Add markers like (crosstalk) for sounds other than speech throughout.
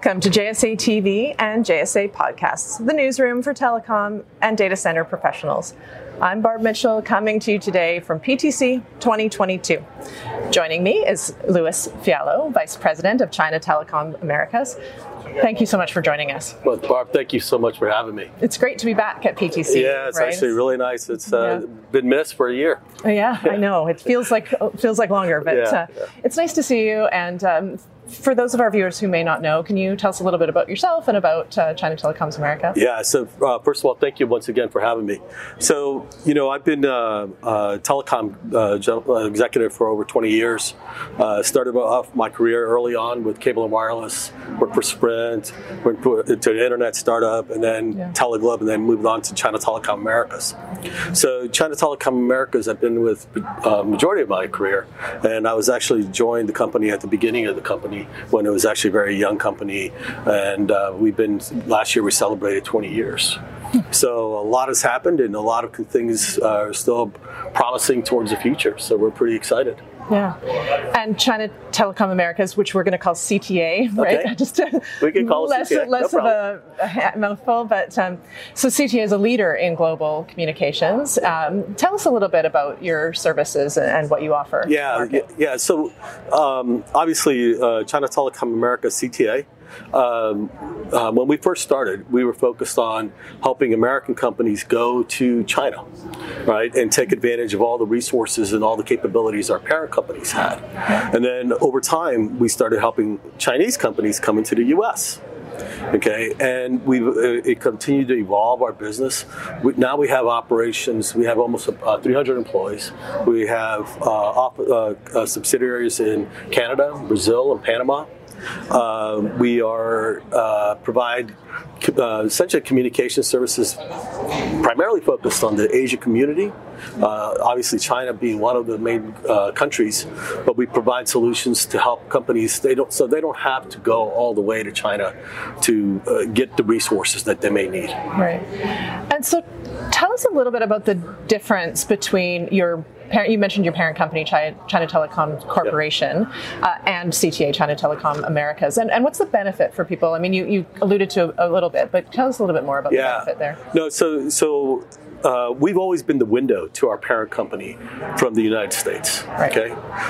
Welcome to JSA TV and JSA Podcasts, the newsroom for telecom and data center professionals. I'm Barb Mitchell, coming to you today from PTC 2022. Joining me is Luis Fiallo, Vice President of China Telecom Americas. Thank you so much for joining us. Well, Barb, thank you so much for having me. It's great to be back at PTC. Yeah, it's right? actually really nice. It's uh, Yeah. been missed for a year. Yeah, I know. It feels like feels like longer, but Yeah, uh, yeah. it's nice to see you. And um, for those of our viewers who may not know, can you tell us a little bit about yourself and about uh, China Telecoms America? Yeah, so uh, first of all, thank you once again for having me. So, you know, I've been uh, uh, telecom uh, uh, executive for over 20 years. Uh, started off my career early on with cable and wireless, worked for Sprint, went to an internet startup, and then Yeah. Teleglobe, and then moved on to China Telecom Americas. So, China Telecom Americas, I've been with uh, majority of my career, and I was actually joined the company at the beginning of the company when it was actually a very young company, and uh, we've been last year we celebrated 20 years. So a lot has happened, and a lot of things are still promising towards the future. So we're pretty excited. Yeah. And China Telecom Americas, which we're going to call CTA, (laughs) right? Okay. Just We can call it less, CTA, no less of a, a mouthful, but um, so CTA is a leader in global communications. Um, tell us a little bit about your services and, and what you offer. Yeah, yeah. So um, obviously, uh, China Telecom America (CTA). Um, uh, when we first started, we were focused on helping American companies go to China, right, and take advantage of all the resources and all the capabilities our parent companies had. And then over time, we started helping Chinese companies come into the U.S. Okay, and we've uh, it continued to evolve our business. We, now we have operations. We have almost uh, 300 employees. We have uh, op- uh, uh, subsidiaries in Canada, Brazil, and Panama. Uh, we are uh, provide uh, essentially communication services primarily focused on the Asia community. Uh, obviously, China being one of the main uh, countries, but we provide solutions to help companies. They don't so they don't have to go all the way to China to uh, get the resources that they may need. Right. And so tell us a little bit about the difference between your parent, you mentioned your parent company, China, China Telecom Corporation, uh, and CTA, China Telecom Americas. And, and what's the benefit for people? I mean, you, you alluded to a little bit, but tell us a little bit more about the benefit there. No, so so uh, we've always been the window to our parent company from the United States. Right. Okay.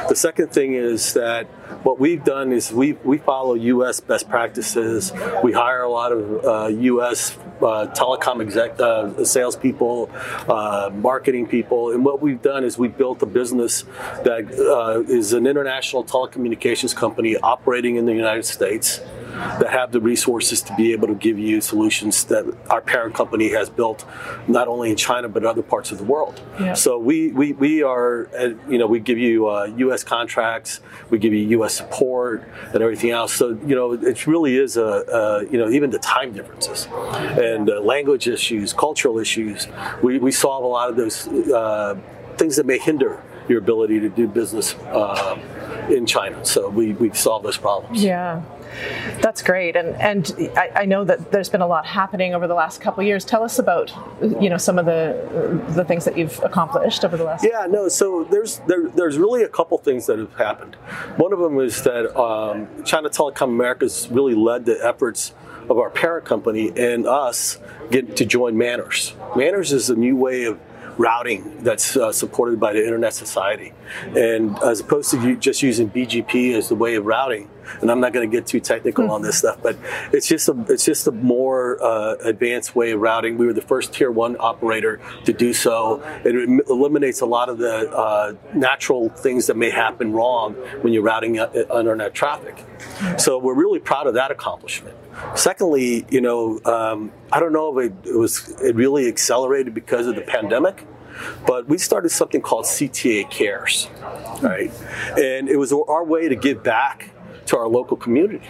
The second thing is that what we've done is we we follow U.S. best practices. We hire a lot of uh, U.S. Uh, telecom exec uh, salespeople, uh, marketing people, and what we've done is we built a business that uh, is an international telecommunications company operating in the United States that have the resources to be able to give you solutions that our parent company has built, not only in China but other parts of the world. Yeah. So we, we, we are, uh, you know, we give you uh, U.S. contracts, we give you U.S. support and everything else. So you know, it really is a, a you know, even the time differences and uh, language issues, cultural issues. We, we solve a lot of those uh, things that may hinder your ability to do business uh, in China. So we, we solve those problems. Yeah. That's great, and and I, I know that there's been a lot happening over the last couple of years. Tell us about, you know, some of the the things that you've accomplished over the last. Yeah, no. So there's there, there's really a couple things that have happened. One of them is that um, China Telecom Americas really led the efforts of our parent company and us get to join MANRS. MANRS is a new way of routing that's uh, supported by the Internet Society, and as opposed to just using BGP as the way of routing. And I'm not going to get too technical on this stuff, but it's just a it's just a more uh, advanced way of routing. We were the first tier one operator to do so. It eliminates a lot of the uh, natural things that may happen wrong when you're routing uh, internet traffic. So we're really proud of that accomplishment. Secondly, you know, um, I don't know if it, it was it really accelerated because of the pandemic, but we started something called CTA Cares, right? And it was our way to give back to our local community,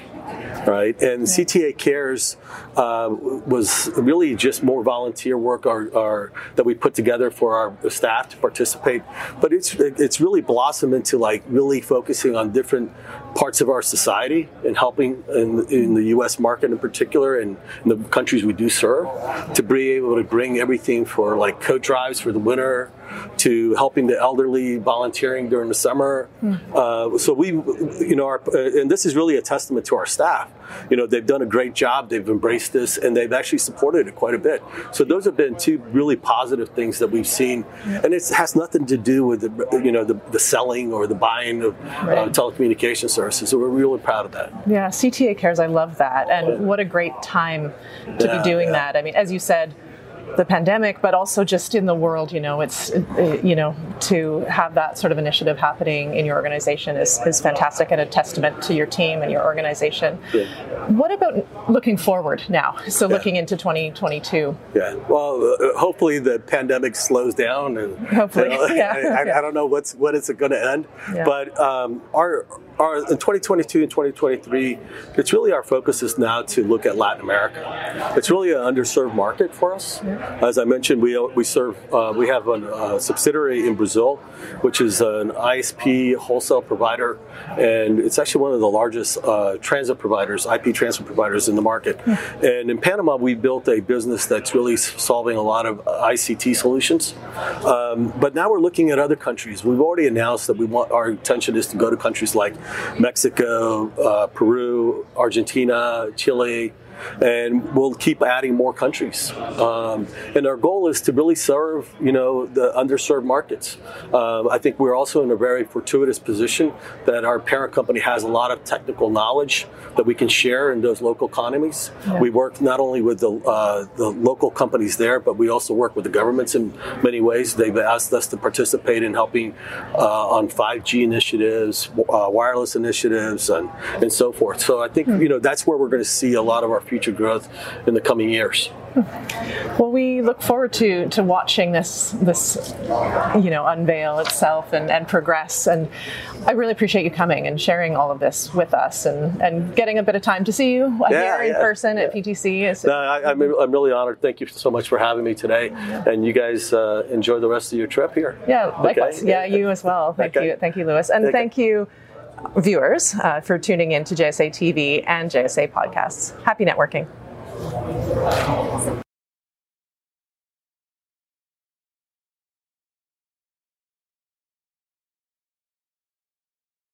right? And CTA Cares uh, was really just more volunteer work that we put together for our staff to participate. But it's it's really blossomed into like really focusing on different parts of our society and helping in, in the U.S. market in particular and in the countries we do serve to be able to bring everything for like coat drives for the winter to helping the elderly volunteering during the summer. Mm. Uh, so we, you know, our, uh, and this is really a testament to our staff. You know, they've done a great job. They've embraced this, and they've actually supported it quite a bit. So those have been two really positive things that we've seen, and it has nothing to do with the, you know, the, the selling or the buying of right. uh, telecommunication services. So we're really proud of that. Yeah, CTA cares. I love that, and what a great time to yeah, be doing yeah. that. I mean, as you said the pandemic, but also just in the world, you know, it's, you know, to have that sort of initiative happening in your organization is, is fantastic and a testament to your team and your organization. Yeah. What about looking forward now? So yeah. looking into 2022. Yeah. Well, uh, hopefully the pandemic slows down and hopefully, you know, (laughs) yeah. I, I, don't know what's, when it's going to end, but um, our, our, in 2022 and 2023, it's really our focus is now to look at Latin America. It's really an underserved market for us. As I mentioned, we we serve uh, we have a uh, subsidiary in Brazil, which is an ISP wholesale provider, and it's actually one of the largest uh, transit providers, IP transit providers in the market. And in Panama, we built a business that's really solving a lot of ICT solutions. Um, but now we're looking at other countries. We've already announced that we want our intention is to go to countries like Mexico, uh, Peru, Argentina, Chile and we'll keep adding more countries. Um, and our goal is to really serve, you know, the underserved markets. Um, I think we're also in a very fortuitous position that our parent company has a lot of technical knowledge that we can share in those local economies. Yeah. We work not only with the, uh, the local companies there, but we also work with the governments in many ways. They've asked us to participate in helping uh, on 5G initiatives, uh, wireless initiatives, and, and so forth. So I think, hmm. you know, that's where we're going to see a lot of our future growth in the coming years. Well, we look forward to, to watching this this you know unveil itself and, and progress. And I really appreciate you coming and sharing all of this with us and, and getting a bit of time to see you yeah, here in yeah, person yeah. at PTC. No, I, am I'm, I'm really honored. Thank you so much for having me today. And you guys uh, enjoy the rest of your trip here. Yeah, likewise. Okay. Yeah, you as well. Thank okay. you. Thank you, Lewis. And okay. thank you viewers uh, for tuning in to JSA TV and JSA podcasts. Happy networking.